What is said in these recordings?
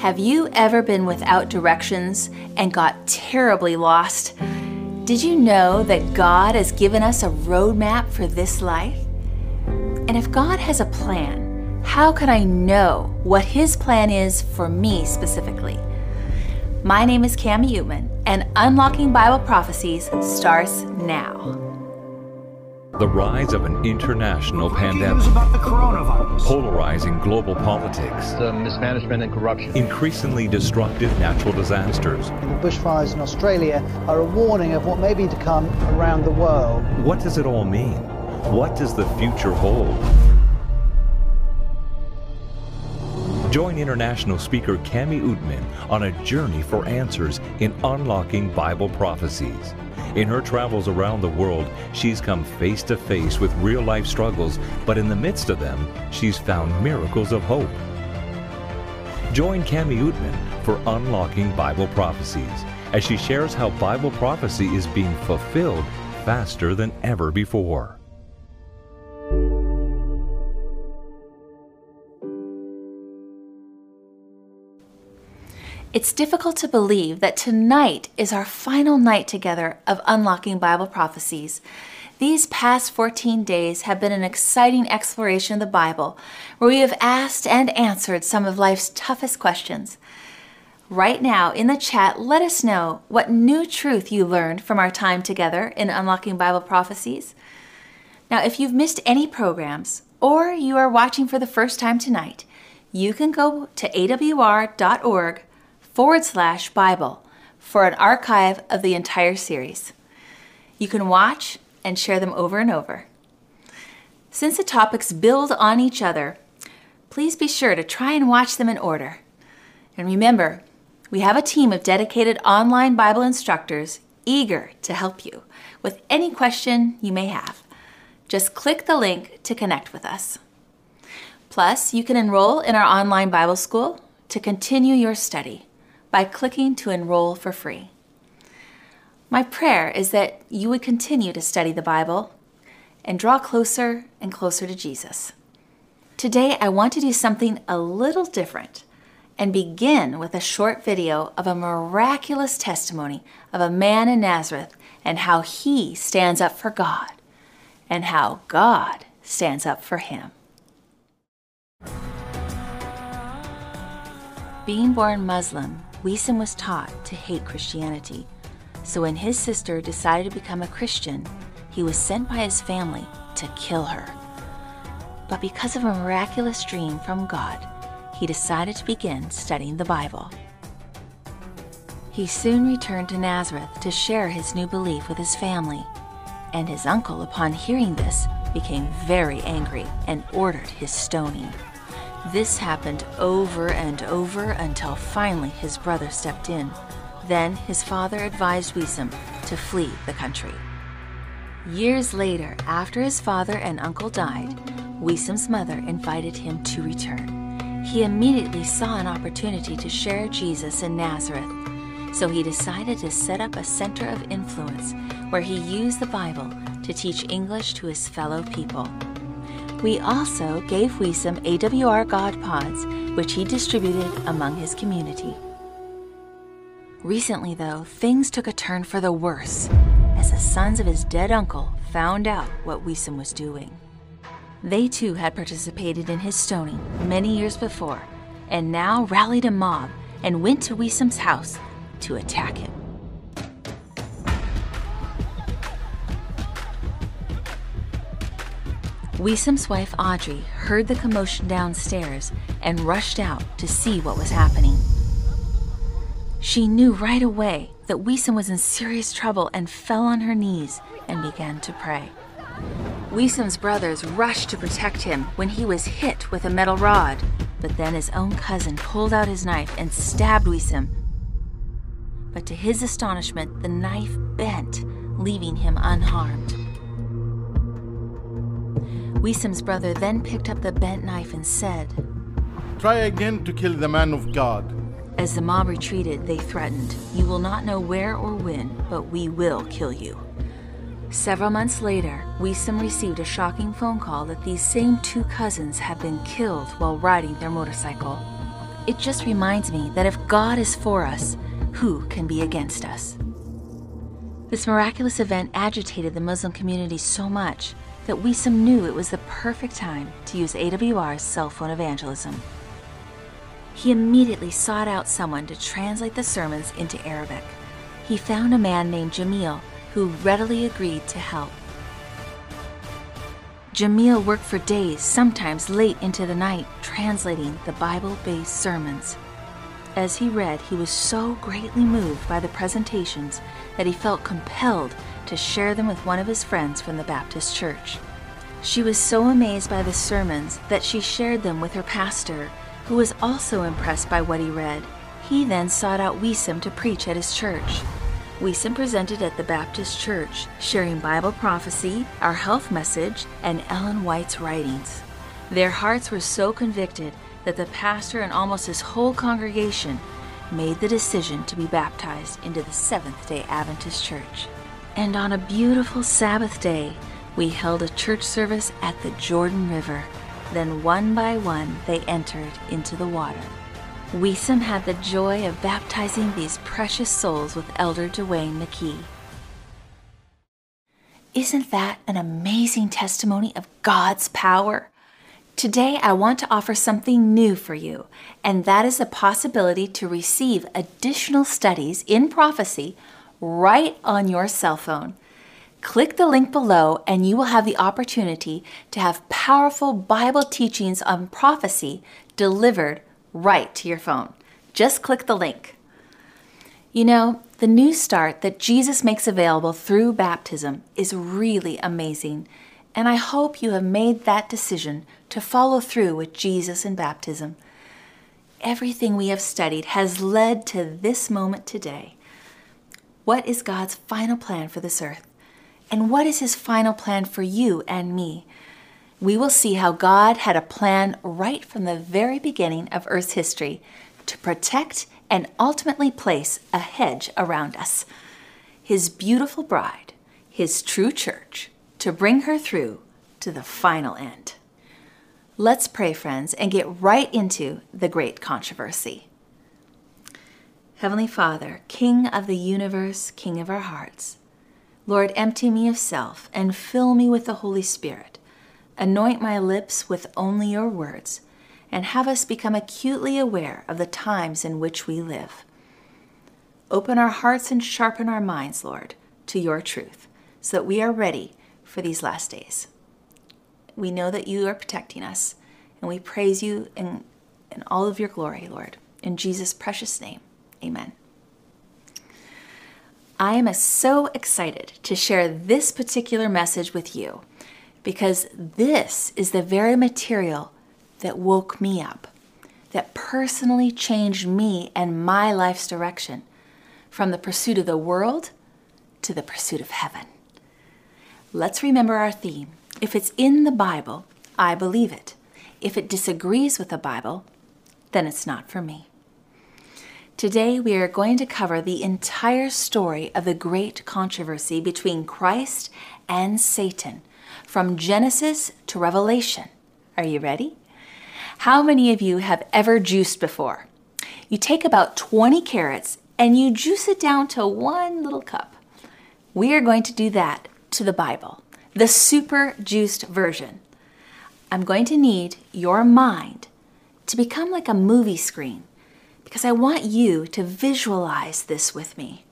Have you ever been without directions and got terribly lost? Did you know that God has given us a roadmap for this life? And if God has a plan, how can I know what His plan is for me specifically? My name is Cami Oetman, and Unlocking Bible Prophecies starts now the rise of an international pandemic, polarizing global politics, the mismanagement and corruption, increasingly destructive natural disasters. The bushfires in Australia are a warning of what may be to come around the world. What does it all mean? What does the future hold? Join international speaker Cami Oetman on a journey for answers in unlocking Bible prophecies. In her travels around the world, she's come face to face with real life struggles, but in the midst of them, she's found miracles of hope. Join Cami Oetman for Unlocking Bible Prophecies as she shares how Bible prophecy is being fulfilled faster than ever before. It's difficult to believe that tonight is our final night together of unlocking Bible prophecies. These past 14 days have been an exciting exploration of the Bible where we have asked and answered some of life's toughest questions. Right now in the chat, let us know what new truth you learned from our time together in Unlocking Bible Prophecies. Now, if you've missed any programs or you are watching for the first time tonight, you can go to awr.org forward slash Bible for an archive of the entire series. You can watch and share them over and over. Since the topics build on each other, please be sure to try and watch them in order. And remember, we have a team of dedicated online Bible instructors eager to help you with any question you may have. Just click the link to connect with us. Plus, you can enroll in our online Bible school to continue your study by clicking to enroll for free. My prayer is that you would continue to study the Bible and draw closer and closer to Jesus. Today, I want to do something a little different and begin with a short video of a miraculous testimony of a man in Nazareth and how he stands up for God and how God stands up for him. Being born Muslim Wiesem was taught to hate Christianity. So when his sister decided to become a Christian, he was sent by his family to kill her. But because of a miraculous dream from God, he decided to begin studying the Bible. He soon returned to Nazareth to share his new belief with his family, and his uncle, upon hearing this, became very angry and ordered his stoning. This happened over and over until finally his brother stepped in. Then his father advised Wiesem to flee the country. Years later, after his father and uncle died, Wiesem's mother invited him to return. He immediately saw an opportunity to share Jesus in Nazareth, so he decided to set up a center of influence where he used the Bible to teach English to his fellow people. We also gave Wiesem AWR God Pods, which he distributed among his community. Recently, though, things took a turn for the worse as the sons of his dead uncle found out what Wiesem was doing. They too had participated in his stoning many years before and now rallied a mob and went to Wiesem's house to attack him. Wiesem's wife Audrey heard the commotion downstairs and rushed out to see what was happening. She knew right away that Wiesem was in serious trouble and fell on her knees and began to pray. Wiesem's brothers rushed to protect him when he was hit with a metal rod, but then his own cousin pulled out his knife and stabbed Wiesem. But to his astonishment, the knife bent, leaving him unharmed. Wiesem's brother then picked up the bent knife and said, Try again to kill the man of God. As the mob retreated, they threatened, You will not know where or when, but we will kill you. Several months later, Wiesem received a shocking phone call that these same two cousins had been killed while riding their motorcycle. It just reminds me that if God is for us, who can be against us? This miraculous event agitated the Muslim community so much that Wiesem knew it was the perfect time to use AWR's cell phone evangelism. He immediately sought out someone to translate the sermons into Arabic. He found a man named Jamil who readily agreed to help. Jamil worked for days, sometimes late into the night, translating the Bible based sermons. As he read, he was so greatly moved by the presentations that he felt compelled to share them with one of his friends from the Baptist church. She was so amazed by the sermons that she shared them with her pastor, who was also impressed by what he read. He then sought out Wiesem to preach at his church. Wiesem presented at the Baptist Church, sharing Bible prophecy, our health message, and Ellen White's writings. Their hearts were so convicted that the pastor and almost his whole congregation made the decision to be baptized into the Seventh day Adventist Church. And on a beautiful Sabbath day, we held a church service at the Jordan River. Then, one by one, they entered into the water. Wiesem had the joy of baptizing these precious souls with Elder Duane McKey. Isn't that an amazing testimony of God's power? Today, I want to offer something new for you, and that is the possibility to receive additional studies in prophecy right on your cell phone. Click the link below, and you will have the opportunity to have powerful Bible teachings on prophecy delivered right to your phone. Just click the link. You know, the new start that Jesus makes available through baptism is really amazing, and I hope you have made that decision to follow through with Jesus in baptism. Everything we have studied has led to this moment today. What is God's final plan for this earth? And what is His final plan for you and me? we will see how God had a plan right from the very beginning of Earth's history to protect and ultimately place a hedge around us. His beautiful bride, His true church, to bring her through to the final end. Let's pray, friends, and get right into the great controversy. Heavenly Father, King of the universe, King of our hearts, Lord, empty me of self and fill me with the Holy Spirit Anoint my lips with only your words, and have us become acutely aware of the times in which we live. Open our hearts and sharpen our minds, Lord, to your truth, so that we are ready for these last days. We know that you are protecting us, and we praise you in, in all of your glory, Lord. In Jesus' precious name, amen. I am so excited to share this particular message with you because this is the very material that woke me up, that personally changed me and my life's direction from the pursuit of the world to the pursuit of heaven. Let's remember our theme. If it's in the Bible, I believe it. If it disagrees with the Bible, then it's not for me. Today, we are going to cover the entire story of the great controversy between Christ and Satan from Genesis to Revelation. Are you ready? How many of you have ever juiced before? You take about 20 carrots and you juice it down to one little cup. We are going to do that to the Bible, the super juiced version. I'm going to need your mind to become like a movie screen because I want you to visualize this with me.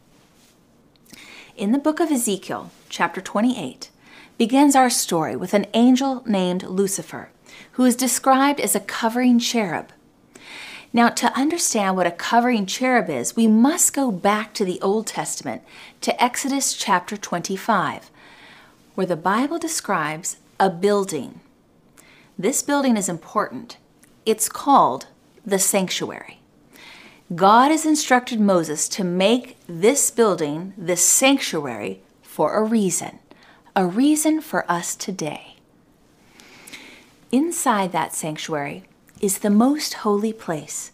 In the book of Ezekiel, chapter 28, begins our story with an angel named Lucifer, who is described as a covering cherub. Now, to understand what a covering cherub is, we must go back to the Old Testament, to Exodus chapter 25, where the Bible describes a building. This building is important. It's called the sanctuary. God has instructed Moses to make this building, this sanctuary, for a reason a reason for us today. Inside that sanctuary is the most holy place,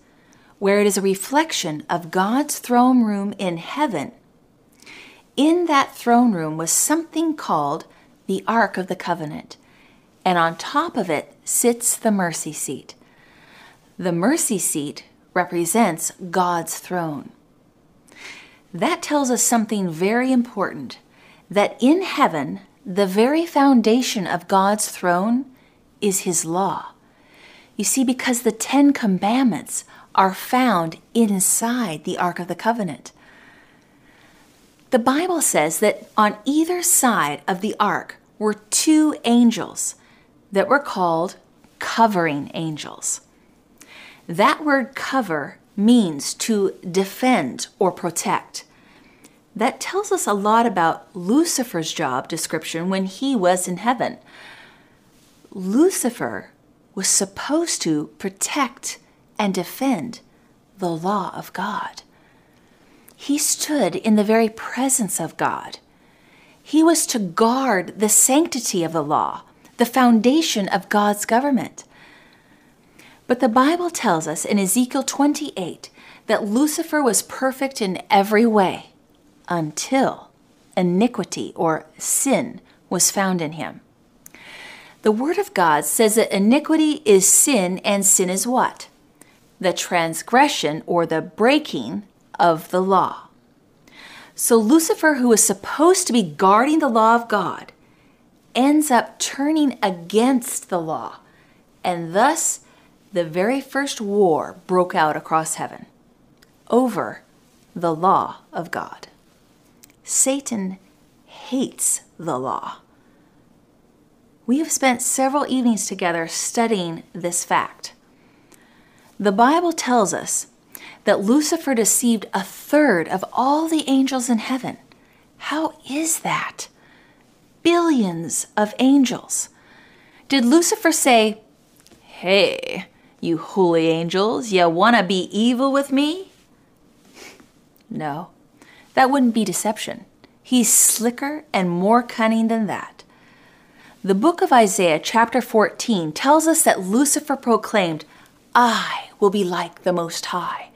where it is a reflection of God's throne room in heaven. In that throne room was something called the Ark of the Covenant, and on top of it sits the mercy seat. The mercy seat represents God's throne. That tells us something very important that in heaven, the very foundation of God's throne is His law. You see, because the Ten Commandments are found inside the Ark of the Covenant. The Bible says that on either side of the ark were two angels that were called covering angels. That word cover means to defend or protect. That tells us a lot about Lucifer's job description when he was in heaven. Lucifer was supposed to protect and defend the law of God. He stood in the very presence of God. He was to guard the sanctity of the law, the foundation of God's government. But the Bible tells us in Ezekiel 28 that Lucifer was perfect in every way until iniquity or sin was found in him. The Word of God says that iniquity is sin, and sin is what? The transgression or the breaking of the law. So Lucifer, who is supposed to be guarding the law of God, ends up turning against the law, and thus the very first war broke out across heaven over the law of God. Satan hates the law. We have spent several evenings together studying this fact. The Bible tells us that Lucifer deceived a third of all the angels in heaven. How is that? Billions of angels. Did Lucifer say, Hey, you holy angels, you want to be evil with me? No, that wouldn't be deception. He's slicker and more cunning than that. The book of Isaiah, chapter 14, tells us that Lucifer proclaimed, I will be like the Most High.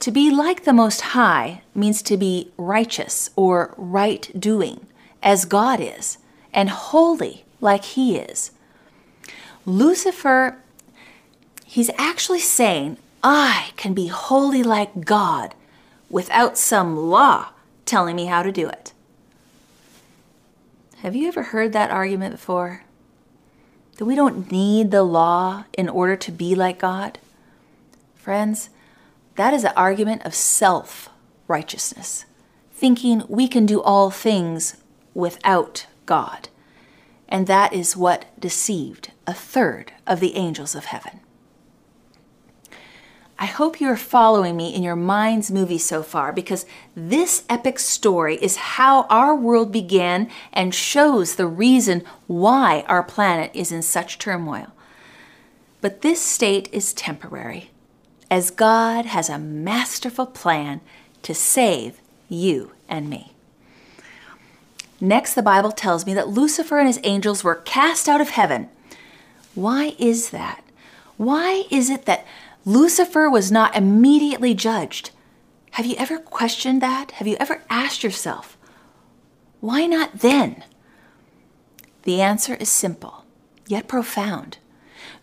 To be like the Most High means to be righteous or right doing, as God is, and holy like He is. Lucifer, he's actually saying, I can be holy like God without some law telling me how to do it. Have you ever heard that argument before? That we don't need the law in order to be like God? Friends, that is an argument of self righteousness, thinking we can do all things without God. And that is what deceived a third of the angels of heaven. I hope you are following me in your mind's movie so far because this epic story is how our world began and shows the reason why our planet is in such turmoil. But this state is temporary as God has a masterful plan to save you and me. Next, the Bible tells me that Lucifer and his angels were cast out of heaven. Why is that? Why is it that Lucifer was not immediately judged? Have you ever questioned that? Have you ever asked yourself, why not then? The answer is simple, yet profound.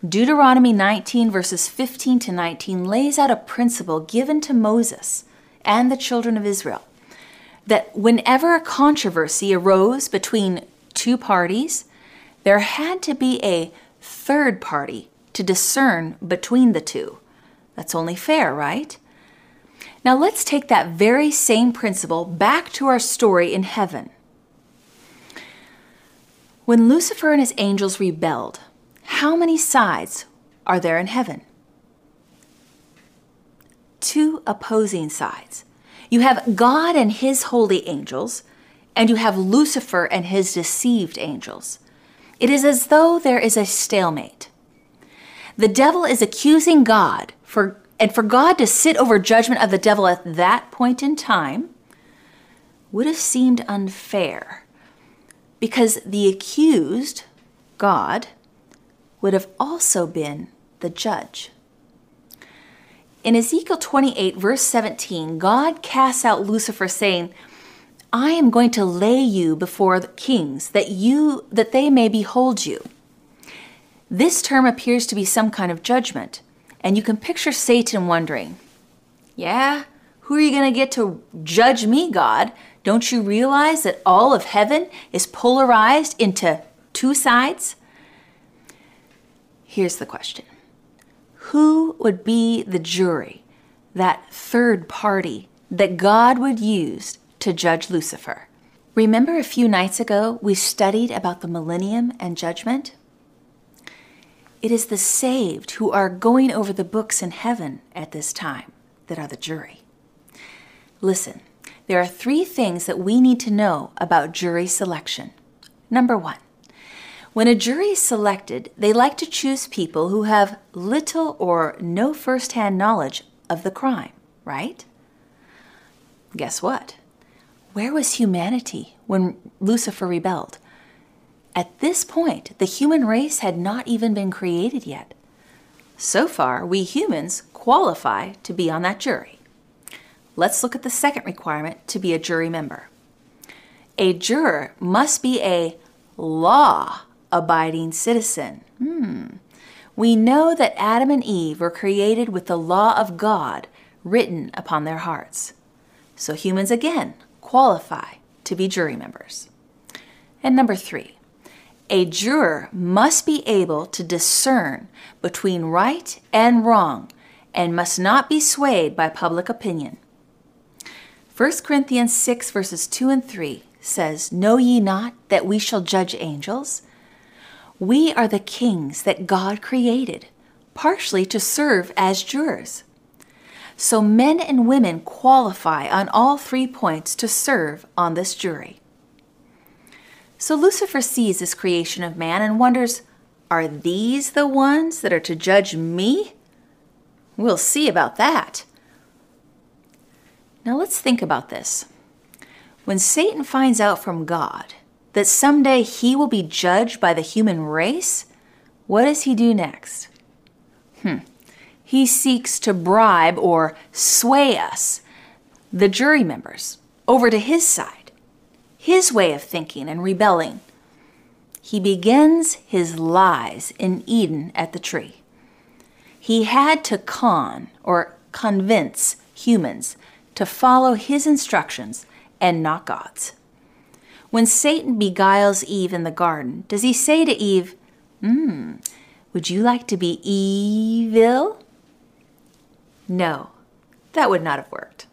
Deuteronomy 19, verses 15 to 19, lays out a principle given to Moses and the children of Israel that whenever a controversy arose between two parties, there had to be a third party to discern between the two. That's only fair, right? Now let's take that very same principle back to our story in heaven. When Lucifer and his angels rebelled, how many sides are there in heaven? Two opposing sides. You have God and his holy angels, and you have Lucifer and his deceived angels. It is as though there is a stalemate. The devil is accusing God for and for God to sit over judgment of the devil at that point in time would have seemed unfair because the accused, God, would have also been the judge. In Ezekiel 28, verse 17, God casts out Lucifer, saying, I am going to lay you before the kings, that you that they may behold you. This term appears to be some kind of judgment, And you can picture Satan wondering, Yeah, who are you going to get to judge me, God? Don't you realize that all of heaven is polarized into two sides? Here's the question Who would be the jury, that third party that God would use to judge Lucifer? Remember a few nights ago we studied about the millennium and judgment? It is the saved who are going over the books in heaven at this time that are the jury. Listen, there are three things that we need to know about jury selection. Number one, when a jury is selected, they like to choose people who have little or no firsthand knowledge of the crime, right? Guess what? Where was humanity when Lucifer rebelled? At this point, the human race had not even been created yet. So far, we humans qualify to be on that jury. Let's look at the second requirement to be a jury member. A juror must be a law abiding citizen. Hmm. We know that Adam and Eve were created with the law of God written upon their hearts. So humans again qualify to be jury members. And number three, a juror must be able to discern between right and wrong and must not be swayed by public opinion. 1 Corinthians 6, verses 2 and 3 says, Know ye not that we shall judge angels? We are the kings that God created, partially to serve as jurors. So men and women qualify on all three points to serve on this jury. So Lucifer sees this creation of man and wonders, are these the ones that are to judge me? We'll see about that. Now let's think about this. When Satan finds out from God that someday he will be judged by the human race, what does he do next? Hmm he seeks to bribe or sway us, the jury members, over to his side, his way of thinking and rebelling. He begins his lies in Eden at the tree. He had to con or convince humans to follow his instructions and not God's. When Satan beguiles Eve in the garden, does he say to Eve, Hmm, would you like to be evil? No, that would not have worked.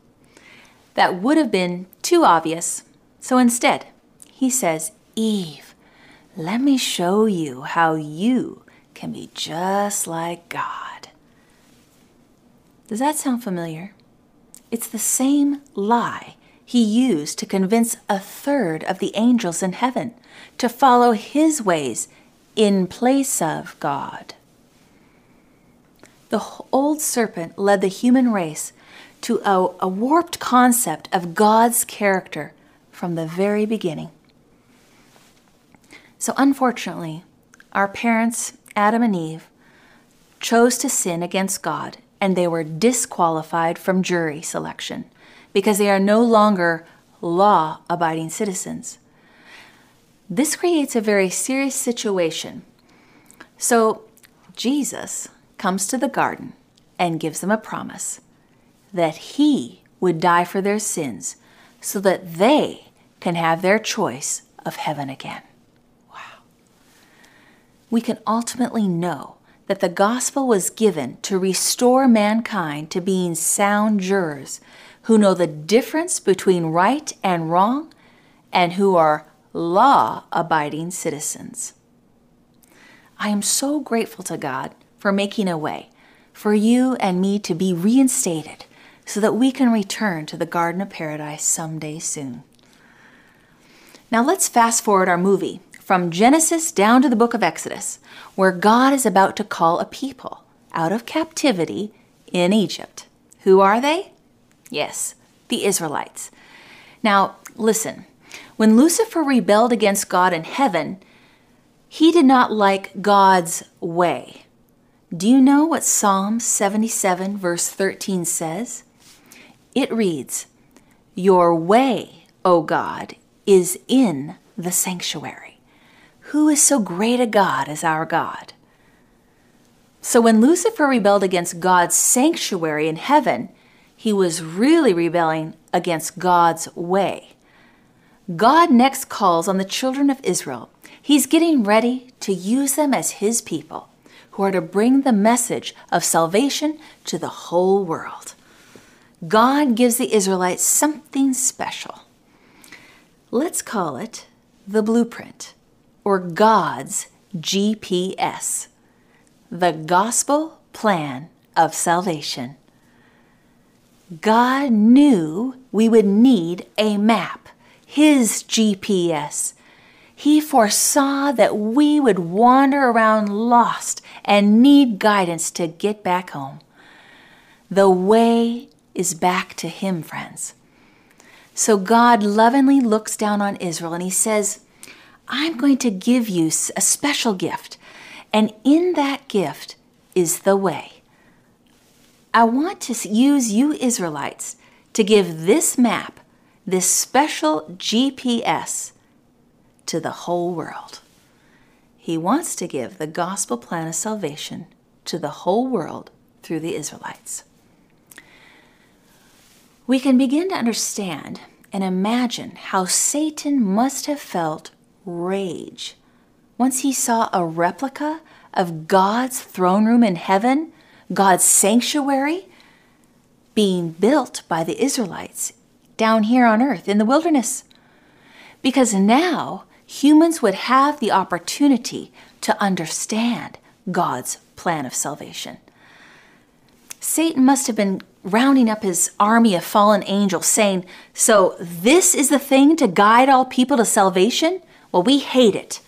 That would have been too obvious. So instead, he says, Eve, let me show you how you can be just like God. Does that sound familiar? It's the same lie he used to convince a third of the angels in heaven to follow his ways in place of God. The old serpent led the human race to a, a warped concept of God's character from the very beginning. So, unfortunately, our parents, Adam and Eve, chose to sin against God and they were disqualified from jury selection because they are no longer law abiding citizens. This creates a very serious situation. So, Jesus comes to the garden and gives them a promise that he would die for their sins so that they can have their choice of heaven again. Wow. We can ultimately know that the gospel was given to restore mankind to being sound jurors who know the difference between right and wrong and who are law abiding citizens. I am so grateful to God for making a way for you and me to be reinstated so that we can return to the Garden of Paradise someday soon. Now let's fast forward our movie from Genesis down to the book of Exodus, where God is about to call a people out of captivity in Egypt. Who are they? Yes, the Israelites. Now, listen, when Lucifer rebelled against God in heaven, he did not like God's way. Do you know what Psalm 77, verse 13 says? It reads, Your way, O God, is in the sanctuary. Who is so great a God as our God? So when Lucifer rebelled against God's sanctuary in heaven, he was really rebelling against God's way. God next calls on the children of Israel. He's getting ready to use them as his people who are to bring the message of salvation to the whole world. God gives the Israelites something special. Let's call it the blueprint or God's GPS the gospel plan of salvation. God knew we would need a map, His GPS. He foresaw that we would wander around lost and need guidance to get back home. The way is back to Him, friends. So God lovingly looks down on Israel and He says, I'm going to give you a special gift. And in that gift is the way. I want to use you Israelites to give this map, this special GPS, to the whole world. He wants to give the gospel plan of salvation to the whole world through the Israelites. We can begin to understand and imagine how Satan must have felt rage once he saw a replica of God's throne room in heaven, God's sanctuary, being built by the Israelites down here on earth in the wilderness. Because now humans would have the opportunity to understand God's plan of salvation. Satan must have been rounding up his army of fallen angels, saying, So this is the thing to guide all people to salvation? Well, we hate it.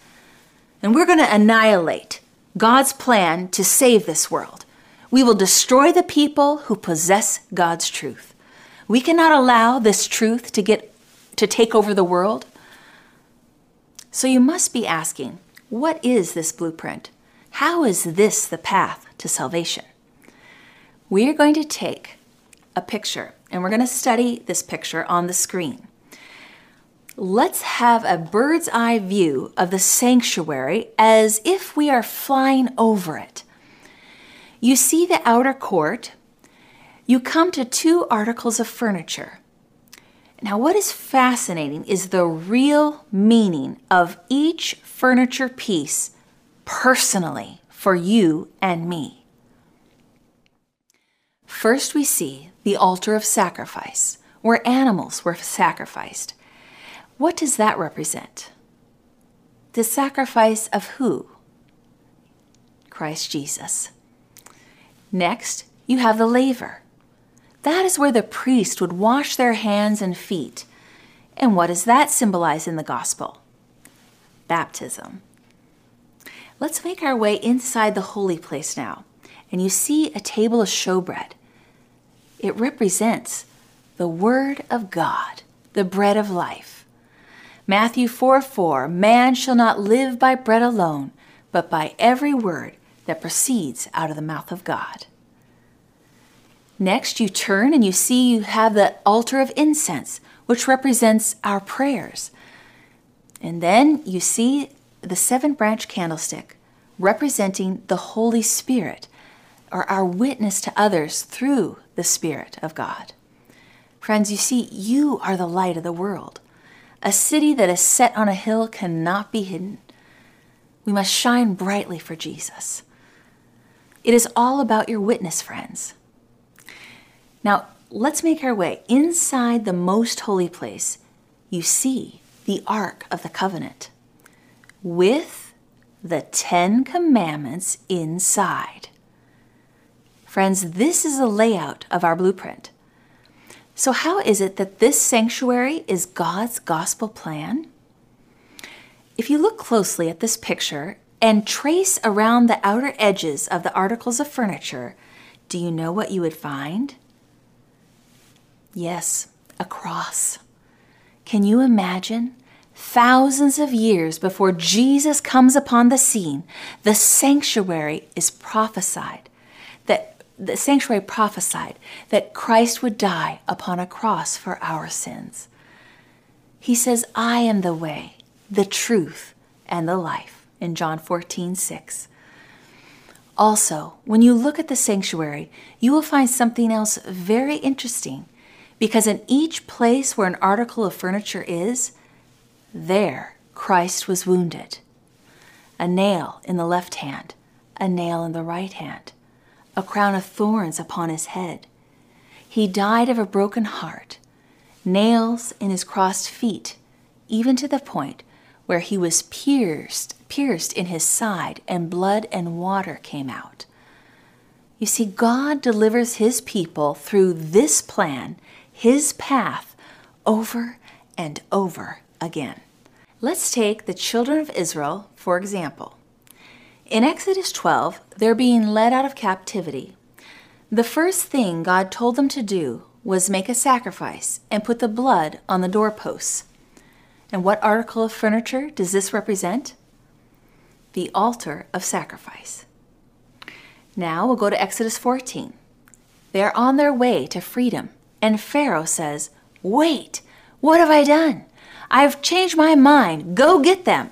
And we're going to annihilate God's plan to save this world. We will destroy the people who possess God's truth. We cannot allow this truth to get to take over the world. So you must be asking, what is this blueprint? How is this the path to salvation? We are going to take a picture and we're going to study this picture on the screen let's have a bird's eye view of the sanctuary as if we are flying over it. You see the outer court. You come to two articles of furniture. Now, what is fascinating is the real meaning of each furniture piece personally for you and me. First, we see the altar of sacrifice, where animals were sacrificed. What does that represent? The sacrifice of who? Christ Jesus. Next, you have the laver. That is where the priest would wash their hands and feet. And what does that symbolize in the gospel? Baptism. Let's make our way inside the holy place now. And you see a table of showbread. It represents the Word of God, the bread of life. Matthew 4 4 Man shall not live by bread alone, but by every word that proceeds out of the mouth of God. Next, you turn and you see you have the altar of incense, which represents our prayers. And then you see the seven branch candlestick, representing the Holy Spirit, or our witness to others through the Spirit of God. Friends, you see, you are the light of the world. A city that is set on a hill cannot be hidden. We must shine brightly for Jesus. It is all about your witness, friends. Now, let's make our way inside the most holy place. You see the Ark of the Covenant with the Ten Commandments inside. Friends, this is a layout of our blueprint. So, how is it that this sanctuary is God's gospel plan? If you look closely at this picture and trace around the outer edges of the articles of furniture, do you know what you would find? Yes, a cross. Can you imagine? Thousands of years before Jesus comes upon the scene, the sanctuary is prophesied that the sanctuary prophesied that Christ would die upon a cross for our sins. He says, I am the way, the truth, and the life in John 14, 6. Also, when you look at the sanctuary, you will find something else very interesting because in each place where an article of furniture is, there Christ was wounded. A nail in the left hand, a nail in the right hand, a crown of thorns upon his head. He died of a broken heart, nails in his crossed feet, even to the point where he was pierced, pierced in his side, and blood and water came out. You see, God delivers his people through this plan, his path, over and over again. Let's take the children of Israel, for example. In Exodus 12, they're being led out of captivity. The first thing God told them to do was make a sacrifice and put the blood on the doorposts. And what article of furniture does this represent? The altar of sacrifice. Now we'll go to Exodus 14. They're on their way to freedom, and Pharaoh says, Wait, what have I done? I've changed my mind. Go get them.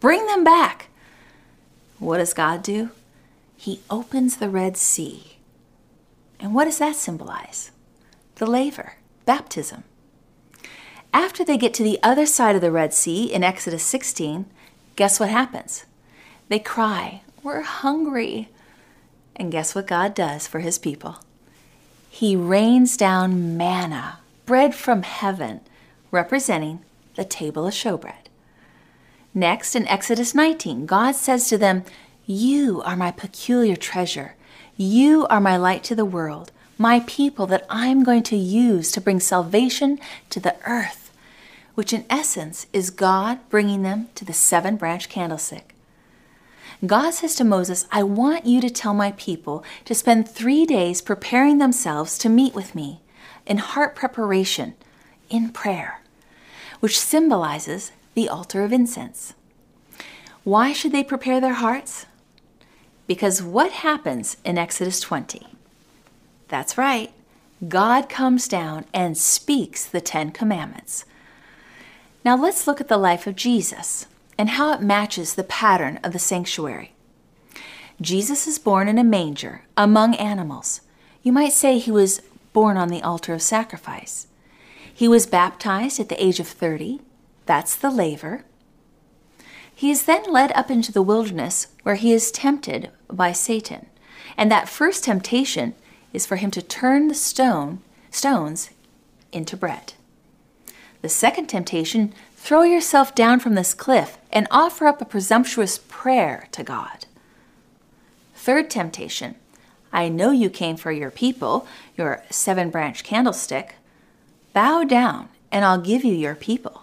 Bring them back. What does God do? He opens the Red Sea. And what does that symbolize? The laver, baptism. After they get to the other side of the Red Sea in Exodus 16, guess what happens? They cry, We're hungry. And guess what God does for his people? He rains down manna, bread from heaven, representing the table of showbread. Next, in Exodus 19, God says to them, You are my peculiar treasure. You are my light to the world, my people that I'm going to use to bring salvation to the earth which in essence is God bringing them to the seven branch candlestick. God says to Moses, I want you to tell my people to spend three days preparing themselves to meet with me in heart preparation, in prayer, which symbolizes the altar of incense. Why should they prepare their hearts? Because what happens in Exodus 20? That's right, God comes down and speaks the Ten Commandments. Now let's look at the life of Jesus and how it matches the pattern of the sanctuary. Jesus is born in a manger among animals. You might say he was born on the altar of sacrifice. He was baptized at the age of 30. That's the laver. He is then led up into the wilderness where he is tempted by Satan. And that first temptation is for him to turn the stone stones into bread. The second temptation throw yourself down from this cliff and offer up a presumptuous prayer to God. Third temptation I know you came for your people, your seven branch candlestick. Bow down, and I'll give you your people.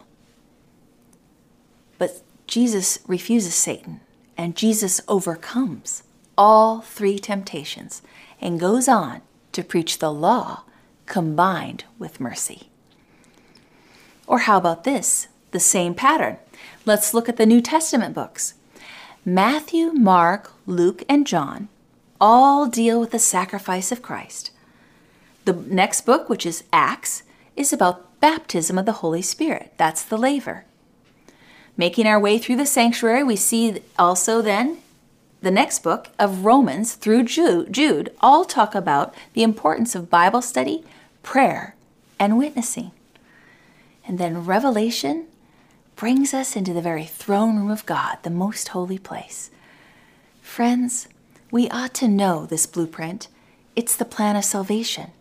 But Jesus refuses Satan, and Jesus overcomes all three temptations and goes on to preach the law combined with mercy. Or how about this? The same pattern. Let's look at the New Testament books. Matthew, Mark, Luke, and John all deal with the sacrifice of Christ. The next book, which is Acts, is about baptism of the Holy Spirit. That's the laver. Making our way through the sanctuary, we see also then the next book of Romans through Jude, all talk about the importance of Bible study, prayer, and witnessing. And then Revelation brings us into the very throne room of God, the most holy place. Friends, we ought to know this blueprint. It's the plan of salvation.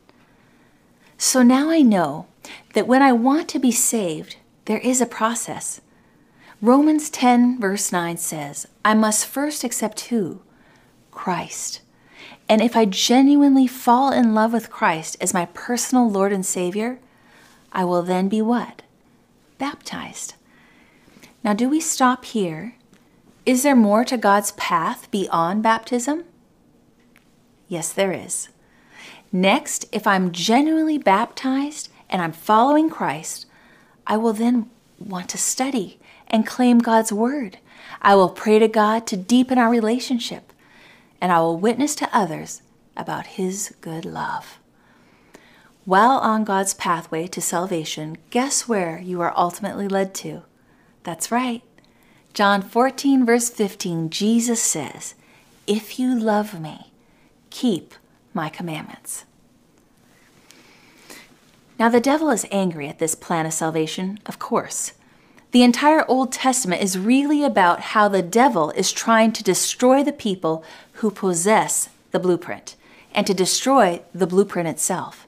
So now I know that when I want to be saved, there is a process. Romans 10, verse 9 says, I must first accept who? Christ. And if I genuinely fall in love with Christ as my personal Lord and Savior, I will then be what? Baptized. Now, do we stop here? Is there more to God's path beyond baptism? Yes, there is. Next, if I'm genuinely baptized and I'm following Christ, I will then want to study and claim God's word. I will pray to God to deepen our relationship, and I will witness to others about His good love. While on God's pathway to salvation, guess where you are ultimately led to? That's right. John 14, verse 15, Jesus says, If you love me, keep my commandments. Now, the devil is angry at this plan of salvation, of course. The entire Old Testament is really about how the devil is trying to destroy the people who possess the blueprint and to destroy the blueprint itself.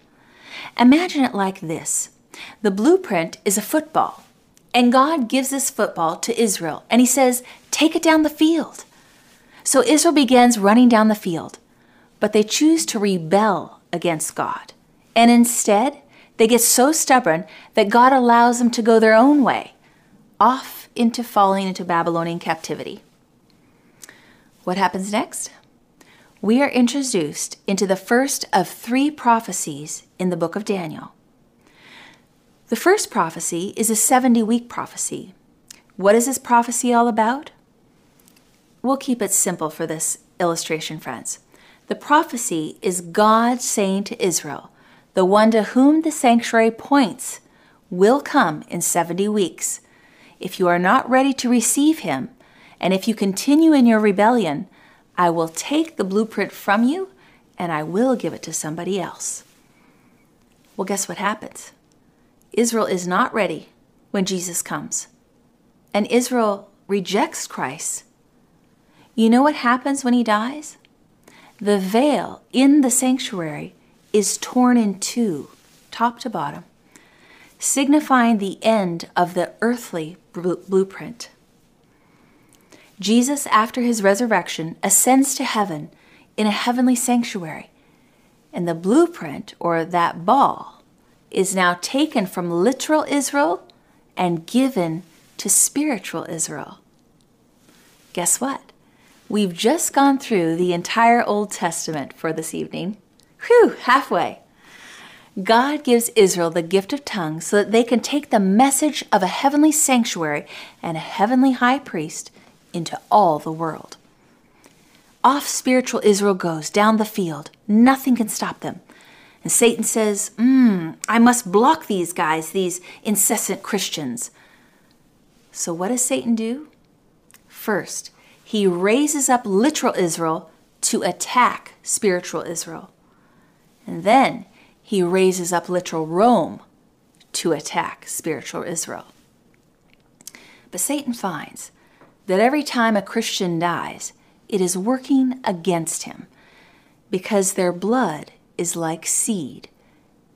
Imagine it like this the blueprint is a football, and God gives this football to Israel, and He says, Take it down the field. So Israel begins running down the field, but they choose to rebel against God. And instead, they get so stubborn that God allows them to go their own way, off into falling into Babylonian captivity. What happens next? We are introduced into the first of three prophecies in the book of Daniel. The first prophecy is a 70 week prophecy. What is this prophecy all about? We'll keep it simple for this illustration, friends. The prophecy is God saying to Israel, the one to whom the sanctuary points will come in 70 weeks. If you are not ready to receive him, and if you continue in your rebellion, I will take the blueprint from you and I will give it to somebody else. Well, guess what happens? Israel is not ready when Jesus comes, and Israel rejects Christ. You know what happens when he dies? The veil in the sanctuary is torn in two, top to bottom, signifying the end of the earthly blueprint. Jesus, after his resurrection, ascends to heaven in a heavenly sanctuary, and the blueprint, or that ball, is now taken from literal Israel and given to spiritual Israel. Guess what? We've just gone through the entire Old Testament for this evening. Whew, halfway. God gives Israel the gift of tongues so that they can take the message of a heavenly sanctuary and a heavenly high priest into all the world. Off spiritual Israel goes down the field. Nothing can stop them. And Satan says, Hmm, I must block these guys, these incessant Christians. So what does Satan do? First, he raises up literal Israel to attack spiritual Israel. And then he raises up literal Rome to attack spiritual Israel. But Satan finds that every time a Christian dies, it is working against him because their blood is like seed,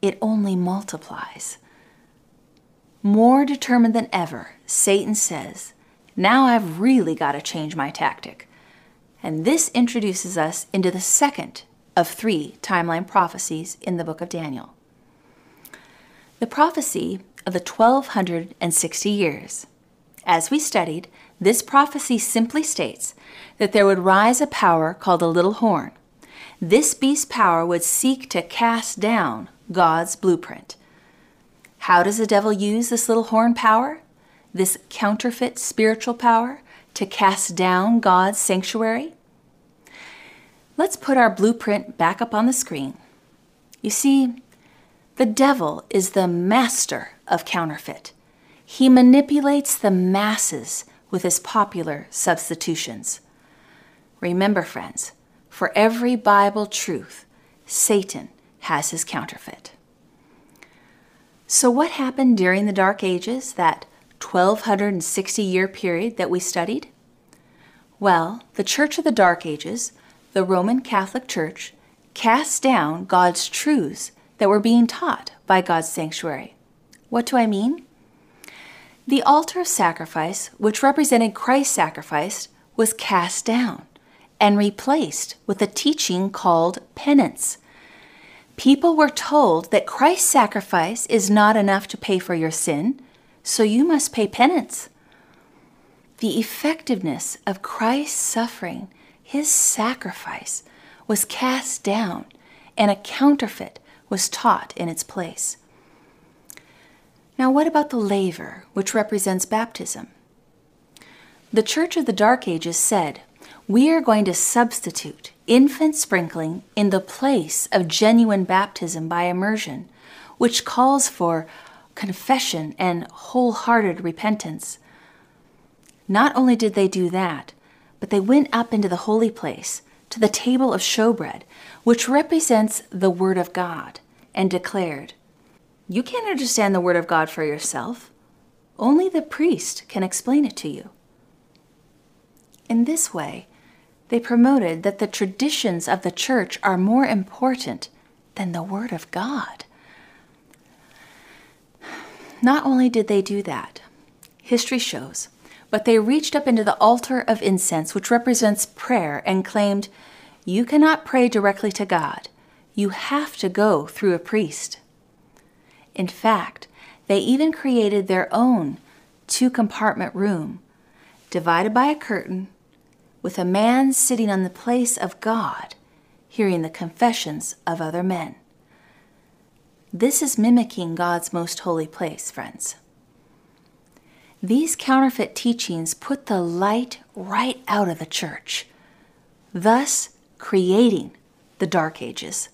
it only multiplies. More determined than ever, Satan says, Now I've really got to change my tactic. And this introduces us into the second of three timeline prophecies in the book of Daniel. The prophecy of the 1260 years. As we studied, this prophecy simply states that there would rise a power called a little horn. This beast's power would seek to cast down God's blueprint. How does the devil use this little horn power, this counterfeit spiritual power, to cast down God's sanctuary? Let's put our blueprint back up on the screen. You see, the devil is the master of counterfeit. He manipulates the masses with his popular substitutions. Remember, friends, for every Bible truth, Satan has his counterfeit. So, what happened during the Dark Ages, that 1260 year period that we studied? Well, the Church of the Dark Ages the Roman Catholic Church cast down God's truths that were being taught by God's sanctuary. What do I mean? The altar of sacrifice, which represented Christ's sacrifice, was cast down and replaced with a teaching called penance. People were told that Christ's sacrifice is not enough to pay for your sin, so you must pay penance. The effectiveness of Christ's suffering his sacrifice was cast down and a counterfeit was taught in its place. Now, what about the laver, which represents baptism? The Church of the Dark Ages said, We are going to substitute infant sprinkling in the place of genuine baptism by immersion, which calls for confession and wholehearted repentance. Not only did they do that, but they went up into the holy place to the table of showbread, which represents the Word of God, and declared, You can't understand the Word of God for yourself. Only the priest can explain it to you. In this way, they promoted that the traditions of the church are more important than the Word of God. Not only did they do that, history shows, but they reached up into the altar of incense, which represents prayer, and claimed, You cannot pray directly to God. You have to go through a priest. In fact, they even created their own two compartment room, divided by a curtain, with a man sitting on the place of God, hearing the confessions of other men. This is mimicking God's most holy place, friends. These counterfeit teachings put the light right out of the church, thus creating the Dark Ages.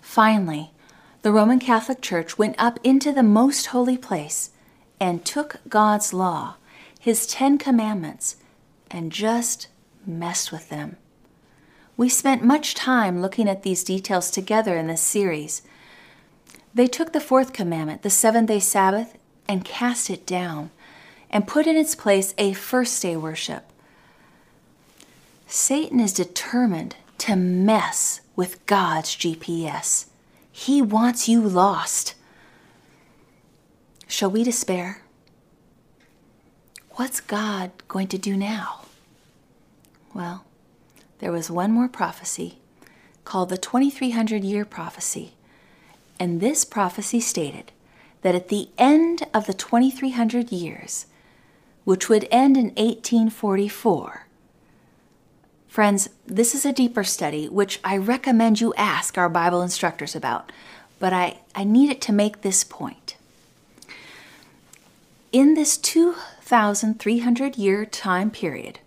Finally, the Roman Catholic Church went up into the most holy place and took God's law, his Ten Commandments, and just messed with them. We spent much time looking at these details together in this series. They took the fourth commandment, the seventh day Sabbath, and cast it down and put in its place a first day worship. Satan is determined to mess with God's GPS. He wants you lost. Shall we despair? What's God going to do now? Well, there was one more prophecy called the 2300 year prophecy. And this prophecy stated that at the end of the 2300 years, which would end in 1844, Friends, this is a deeper study which I recommend you ask our Bible instructors about, but I, I need it to make this point. In this 2,300 year time period,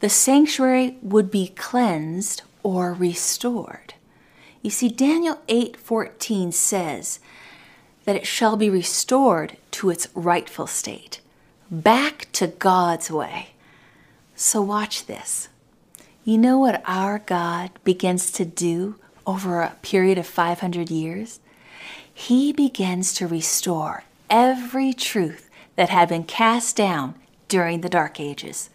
the sanctuary would be cleansed or restored. You see, Daniel 8:14 says that it shall be restored to its rightful state, back to God's way. So watch this. You know what our God begins to do over a period of 500 years? He begins to restore every truth that had been cast down during the Dark Ages.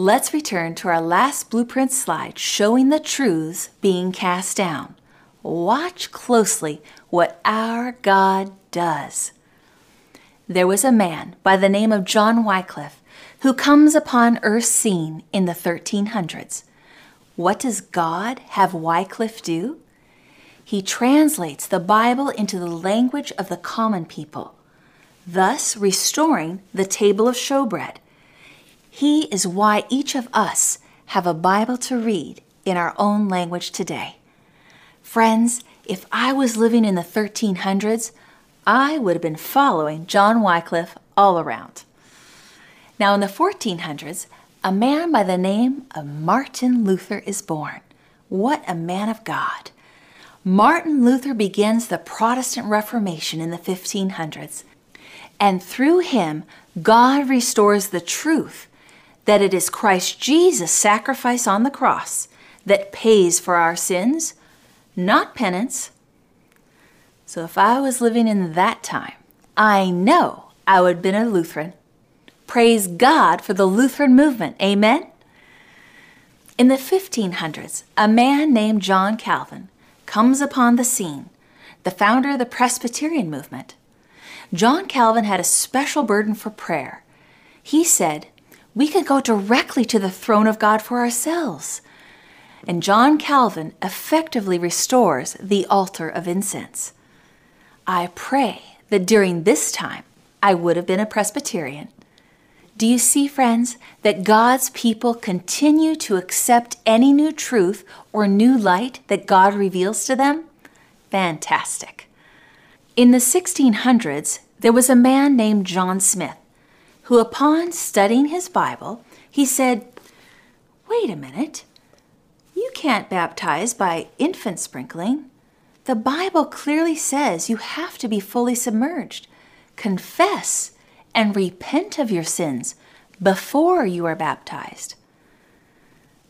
Let's return to our last blueprint slide showing the truths being cast down. Watch closely what our God does. There was a man by the name of John Wycliffe who comes upon earth's scene in the 1300s. What does God have Wycliffe do? He translates the Bible into the language of the common people, thus restoring the table of showbread he is why each of us have a Bible to read in our own language today. Friends, if I was living in the 1300s, I would have been following John Wycliffe all around. Now, in the 1400s, a man by the name of Martin Luther is born. What a man of God! Martin Luther begins the Protestant Reformation in the 1500s, and through him, God restores the truth that it is Christ Jesus' sacrifice on the cross that pays for our sins, not penance. So if I was living in that time, I know I would have been a Lutheran. Praise God for the Lutheran movement. Amen? In the 1500s, a man named John Calvin comes upon the scene, the founder of the Presbyterian movement. John Calvin had a special burden for prayer. He said, we can go directly to the throne of God for ourselves. And John Calvin effectively restores the altar of incense. I pray that during this time I would have been a Presbyterian. Do you see, friends, that God's people continue to accept any new truth or new light that God reveals to them? Fantastic. In the 1600s, there was a man named John Smith who, upon studying his Bible, he said, Wait a minute. You can't baptize by infant sprinkling. The Bible clearly says you have to be fully submerged, confess, and repent of your sins before you are baptized.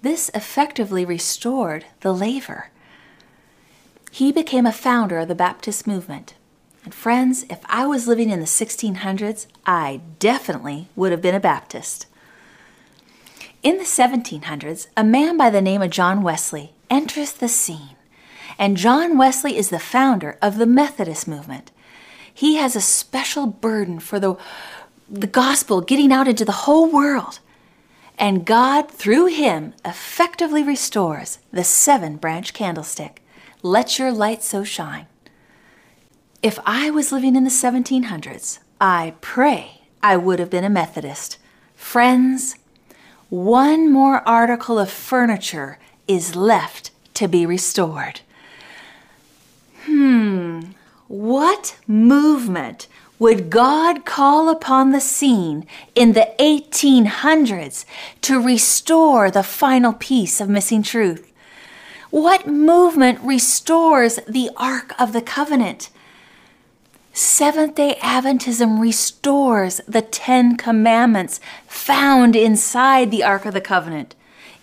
This effectively restored the laver. He became a founder of the Baptist movement. And friends, if I was living in the 1600s, I definitely would have been a Baptist. In the 1700s, a man by the name of John Wesley enters the scene. And John Wesley is the founder of the Methodist movement. He has a special burden for the, the gospel getting out into the whole world. And God, through him, effectively restores the seven branch candlestick. Let your light so shine. If I was living in the 1700s, I pray I would have been a Methodist. Friends, one more article of furniture is left to be restored. Hmm, what movement would God call upon the scene in the 1800s to restore the final piece of missing truth? What movement restores the Ark of the Covenant? Seventh day Adventism restores the Ten Commandments found inside the Ark of the Covenant,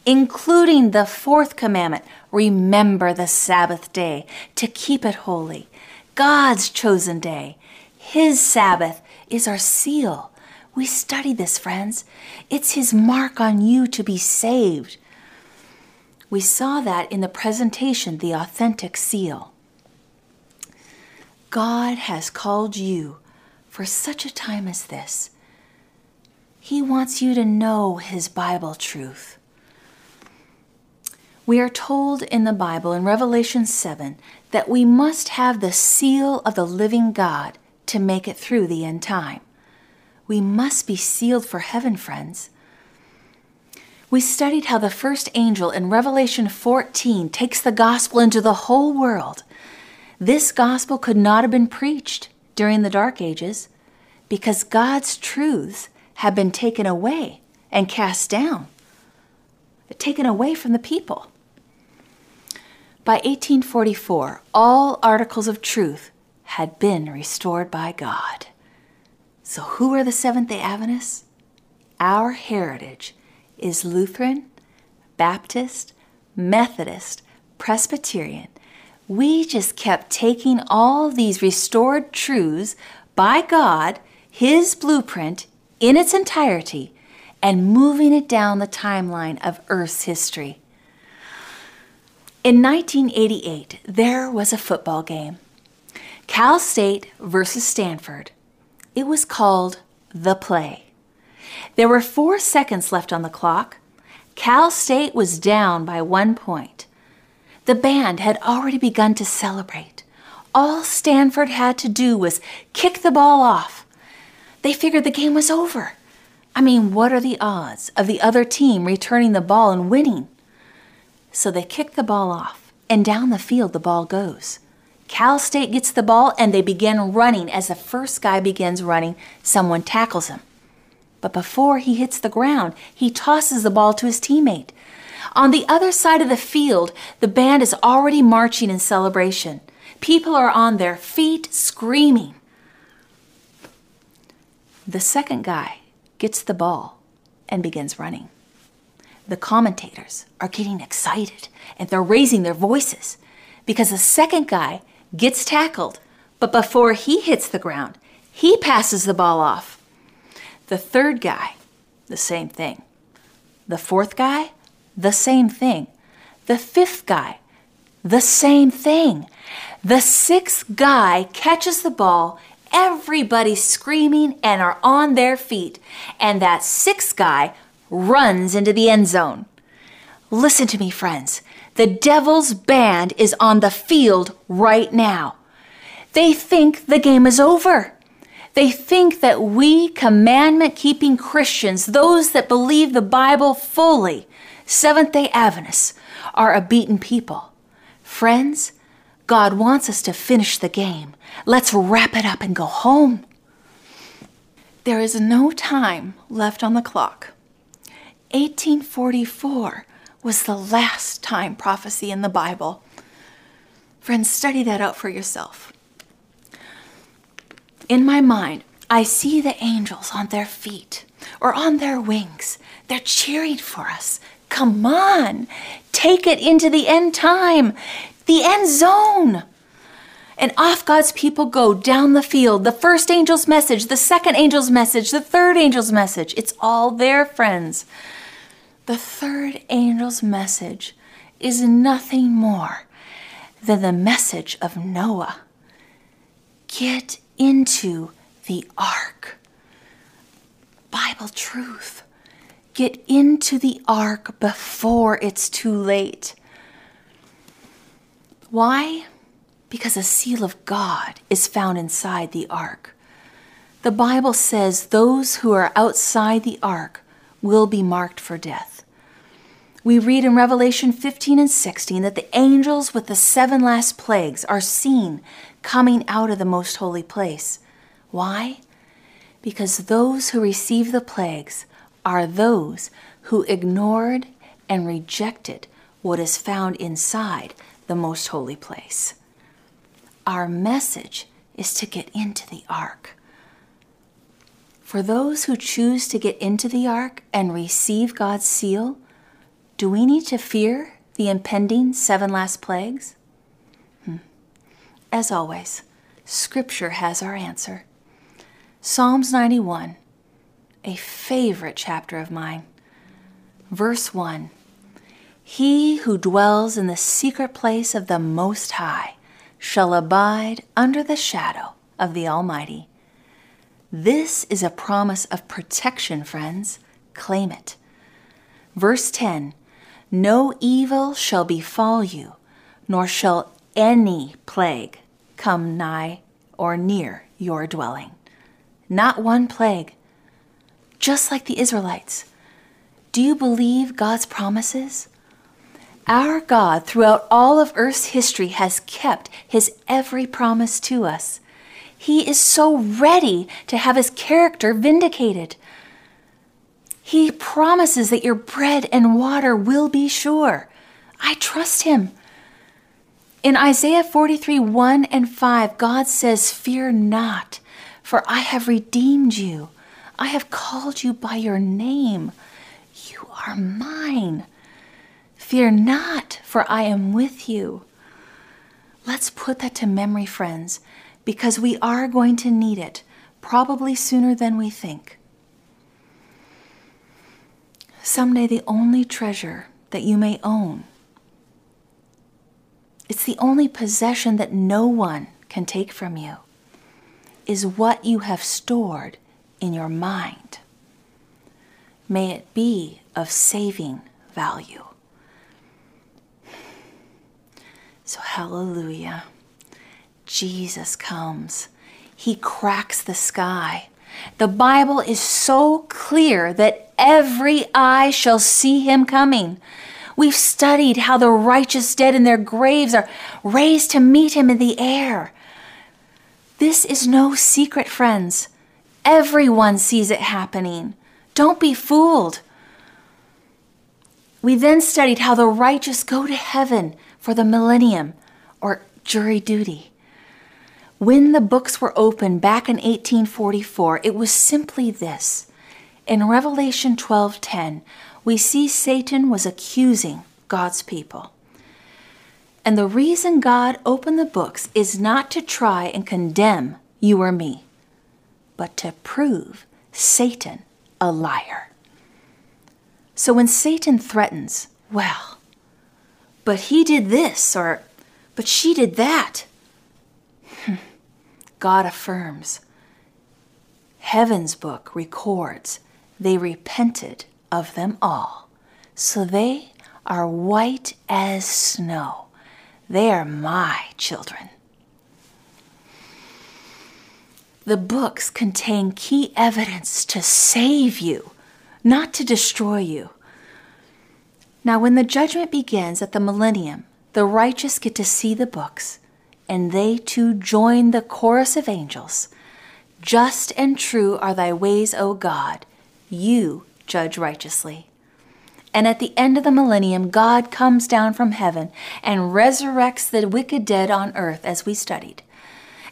including the fourth commandment remember the Sabbath day to keep it holy. God's chosen day. His Sabbath is our seal. We study this, friends. It's His mark on you to be saved. We saw that in the presentation, the authentic seal. God has called you for such a time as this. He wants you to know His Bible truth. We are told in the Bible in Revelation 7 that we must have the seal of the living God to make it through the end time. We must be sealed for heaven, friends. We studied how the first angel in Revelation 14 takes the gospel into the whole world this gospel could not have been preached during the Dark Ages because God's truths had been taken away and cast down, taken away from the people. By 1844, all articles of truth had been restored by God. So, who are the Seventh day Adventists? Our heritage is Lutheran, Baptist, Methodist, Presbyterian, we just kept taking all these restored truths by God, His blueprint in its entirety, and moving it down the timeline of Earth's history. In 1988, there was a football game Cal State versus Stanford. It was called The Play. There were four seconds left on the clock. Cal State was down by one point. The band had already begun to celebrate. All Stanford had to do was kick the ball off. They figured the game was over. I mean, what are the odds of the other team returning the ball and winning? So they kick the ball off, and down the field the ball goes. Cal State gets the ball, and they begin running. As the first guy begins running, someone tackles him. But before he hits the ground, he tosses the ball to his teammate. On the other side of the field, the band is already marching in celebration. People are on their feet screaming. The second guy gets the ball and begins running. The commentators are getting excited and they're raising their voices because the second guy gets tackled, but before he hits the ground, he passes the ball off. The third guy, the same thing. The fourth guy, the same thing. The fifth guy, the same thing. The sixth guy catches the ball, everybody's screaming and are on their feet, and that sixth guy runs into the end zone. Listen to me, friends. The devil's band is on the field right now. They think the game is over. They think that we commandment keeping Christians, those that believe the Bible fully, Seventh day Adventists are a beaten people. Friends, God wants us to finish the game. Let's wrap it up and go home. There is no time left on the clock. 1844 was the last time prophecy in the Bible. Friends, study that out for yourself. In my mind, I see the angels on their feet or on their wings. They're cheering for us, come on, take it into the end time, the end zone. And off God's people go down the field. The first angel's message, the second angel's message, the third angel's message. It's all there, friends. The third angel's message is nothing more than the message of Noah. Get into the ark. Bible truth. Get into the ark before it's too late. Why? Because a seal of God is found inside the ark. The Bible says those who are outside the ark will be marked for death. We read in Revelation 15 and 16 that the angels with the seven last plagues are seen coming out of the most holy place. Why? Because those who receive the plagues are those who ignored and rejected what is found inside the most holy place. Our message is to get into the ark. For those who choose to get into the ark and receive God's seal, do we need to fear the impending seven last plagues? Hmm. As always, Scripture has our answer. Psalms 91, a favorite chapter of mine. Verse 1 He who dwells in the secret place of the Most High shall abide under the shadow of the Almighty. This is a promise of protection, friends. Claim it. Verse 10 no evil shall befall you, nor shall any plague come nigh or near your dwelling. Not one plague. Just like the Israelites. Do you believe God's promises? Our God, throughout all of earth's history, has kept his every promise to us. He is so ready to have his character vindicated. He promises that your bread and water will be sure. I trust him. In Isaiah 43 1 and 5, God says, Fear not, for I have redeemed you. I have called you by your name. You are mine. Fear not, for I am with you. Let's put that to memory, friends, because we are going to need it, probably sooner than we think. Someday, the only treasure that you may own, it's the only possession that no one can take from you, is what you have stored in your mind. May it be of saving value. So, hallelujah. Jesus comes. He cracks the sky. The Bible is so clear that every eye shall see him coming. We've studied how the righteous dead in their graves are raised to meet him in the air. This is no secret, friends. Everyone sees it happening. Don't be fooled. We then studied how the righteous go to heaven for the millennium or jury duty. When the books were opened back in 1844, it was simply this. In Revelation 12:10, we see Satan was accusing God's people. And the reason God opened the books is not to try and condemn you or me, but to prove Satan a liar. So when Satan threatens, well, but he did this, or but she did that, God affirms. Heaven's book records they repented of them all. So they are white as snow. They are my children. The books contain key evidence to save you, not to destroy you. Now, when the judgment begins at the millennium, the righteous get to see the books and they too join the chorus of angels. Just and true are thy ways, O God. You judge righteously. And at the end of the millennium, God comes down from heaven and resurrects the wicked dead on earth, as we studied.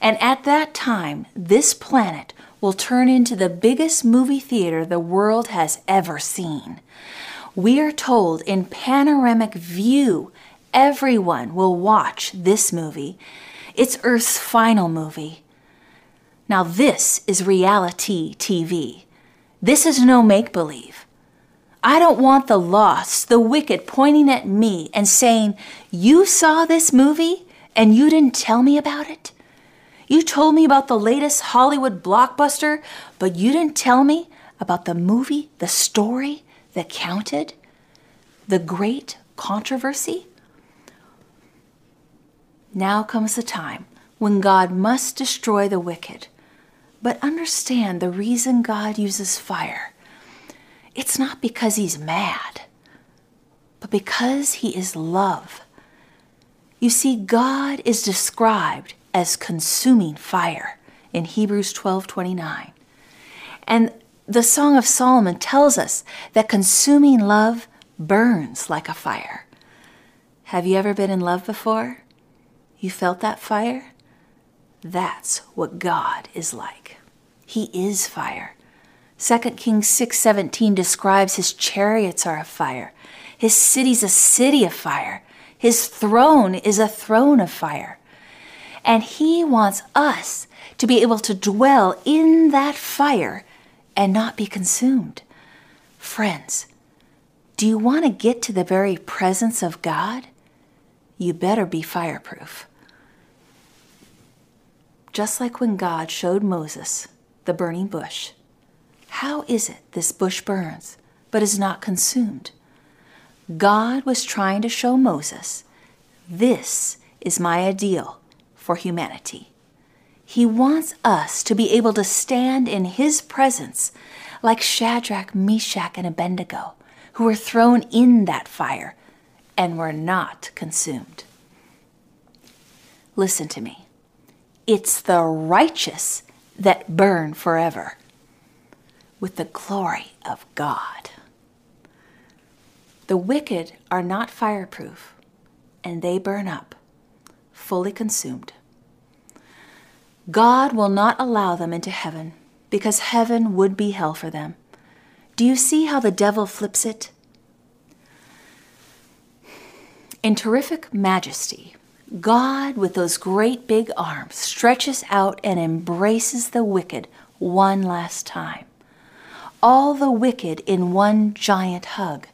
And at that time, this planet will turn into the biggest movie theater the world has ever seen. We are told in panoramic view, everyone will watch this movie. It's Earth's final movie. Now, this is reality TV. This is no make believe. I don't want the lost, the wicked pointing at me and saying, You saw this movie and you didn't tell me about it? You told me about the latest Hollywood blockbuster, but you didn't tell me about the movie, the story that counted? The great controversy? Now comes the time when God must destroy the wicked. But understand the reason God uses fire. It's not because he's mad, but because he is love. You see, God is described as consuming fire in Hebrews 12:29. And the Song of Solomon tells us that consuming love burns like a fire. Have you ever been in love before? You felt that fire? That's what God is like. He is fire. 2 Kings 6:17 describes his chariots are of fire. His city's a city of fire. His throne is a throne of fire. And he wants us to be able to dwell in that fire and not be consumed. Friends, do you want to get to the very presence of God? You better be fireproof. Just like when God showed Moses the burning bush, how is it this bush burns but is not consumed? God was trying to show Moses this is my ideal for humanity. He wants us to be able to stand in His presence like Shadrach, Meshach, and Abednego, who were thrown in that fire and were not consumed. Listen to me. It's the righteous that burn forever with the glory of God. The wicked are not fireproof, and they burn up, fully consumed. God will not allow them into heaven because heaven would be hell for them. Do you see how the devil flips it? In terrific majesty, God, with those great big arms, stretches out and embraces the wicked one last time. All the wicked in one giant hug.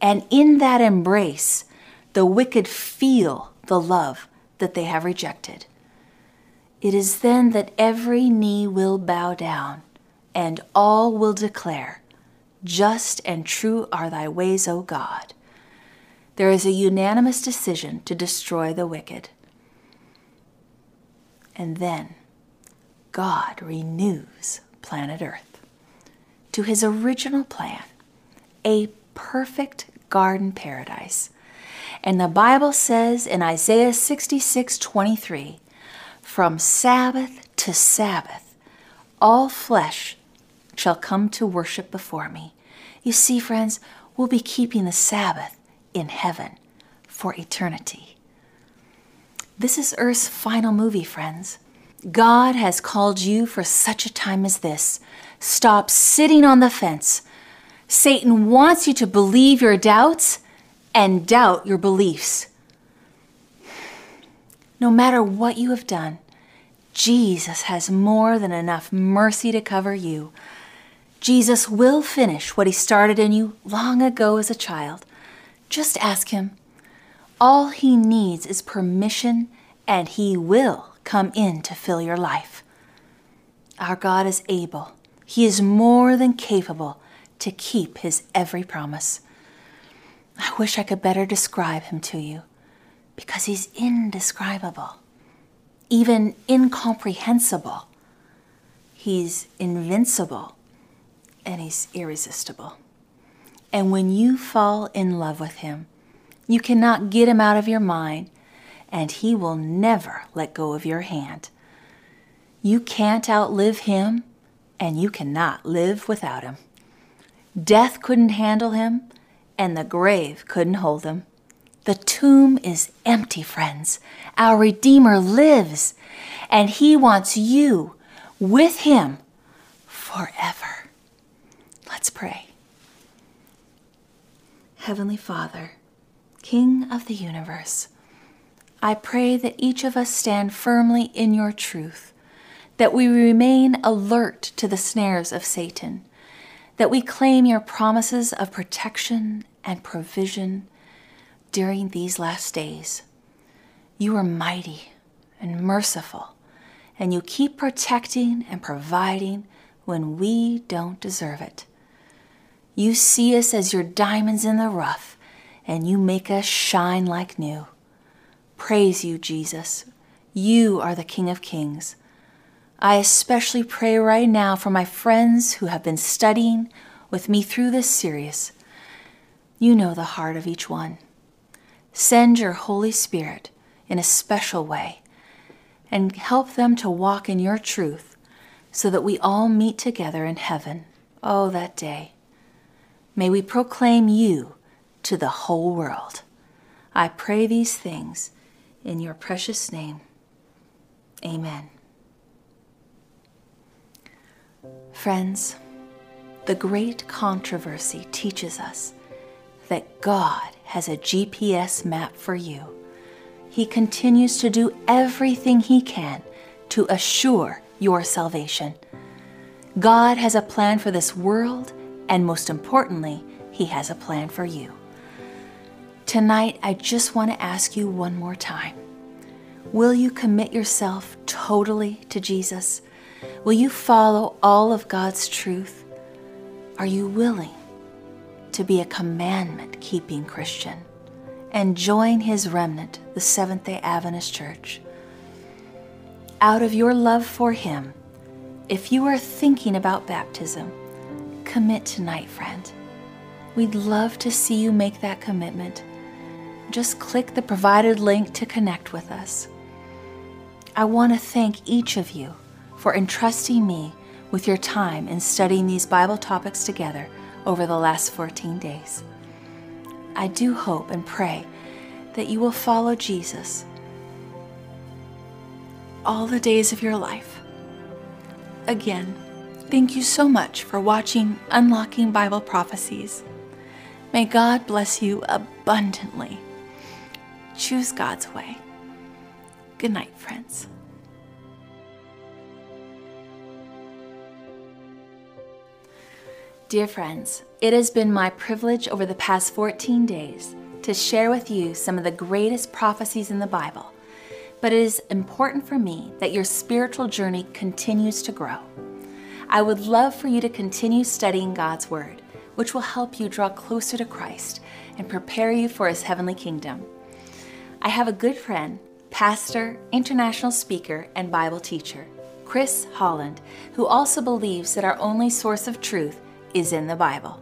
And in that embrace, the wicked feel the love that they have rejected. It is then that every knee will bow down, and all will declare, Just and true are thy ways, O God. There is a unanimous decision to destroy the wicked. And then God renews planet Earth to his original plan, a perfect garden paradise. And the Bible says in Isaiah 66 23, from Sabbath to Sabbath, all flesh shall come to worship before me. You see, friends, we'll be keeping the Sabbath in heaven for eternity. This is Earth's final movie, friends. God has called you for such a time as this. Stop sitting on the fence. Satan wants you to believe your doubts and doubt your beliefs. No matter what you have done, Jesus has more than enough mercy to cover you. Jesus will finish what he started in you long ago as a child. Just ask him. All he needs is permission, and he will come in to fill your life. Our God is able, he is more than capable to keep his every promise. I wish I could better describe him to you because he's indescribable, even incomprehensible. He's invincible and he's irresistible. And when you fall in love with him, you cannot get him out of your mind, and he will never let go of your hand. You can't outlive him, and you cannot live without him. Death couldn't handle him, and the grave couldn't hold them. The tomb is empty, friends. Our Redeemer lives, and he wants you with him forever. Let's pray. Heavenly Father, King of the universe, I pray that each of us stand firmly in your truth, that we remain alert to the snares of Satan, that we claim your promises of protection and provision during these last days. You are mighty and merciful, and you keep protecting and providing when we don't deserve it. You see us as your diamonds in the rough, and you make us shine like new. Praise you, Jesus. You are the King of Kings. I especially pray right now for my friends who have been studying with me through this series. You know the heart of each one. Send your Holy Spirit in a special way and help them to walk in your truth so that we all meet together in heaven. Oh, that day. May we proclaim you to the whole world. I pray these things in your precious name. Amen. Friends, the great controversy teaches us that God has a GPS map for you. He continues to do everything He can to assure your salvation. God has a plan for this world, and most importantly, He has a plan for you. Tonight, I just want to ask you one more time Will you commit yourself totally to Jesus? Will you follow all of God's truth? Are you willing to be a commandment keeping Christian and join his remnant, the Seventh day Adventist Church? Out of your love for him, if you are thinking about baptism, commit tonight, friend. We'd love to see you make that commitment just click the provided link to connect with us. I want to thank each of you for entrusting me with your time in studying these Bible topics together over the last 14 days. I do hope and pray that you will follow Jesus all the days of your life. Again, thank you so much for watching Unlocking Bible Prophecies. May God bless you abundantly. Choose God's way. Good night, friends. Dear friends, it has been my privilege over the past 14 days to share with you some of the greatest prophecies in the Bible, but it is important for me that your spiritual journey continues to grow. I would love for you to continue studying God's Word, which will help you draw closer to Christ and prepare you for His heavenly kingdom. I have a good friend, pastor, international speaker, and Bible teacher, Chris Holland, who also believes that our only source of truth is in the Bible.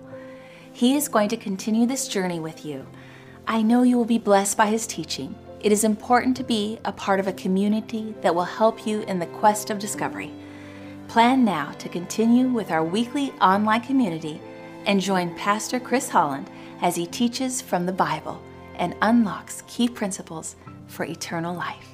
He is going to continue this journey with you. I know you will be blessed by his teaching. It is important to be a part of a community that will help you in the quest of discovery. Plan now to continue with our weekly online community and join Pastor Chris Holland as he teaches from the Bible and unlocks key principles for eternal life.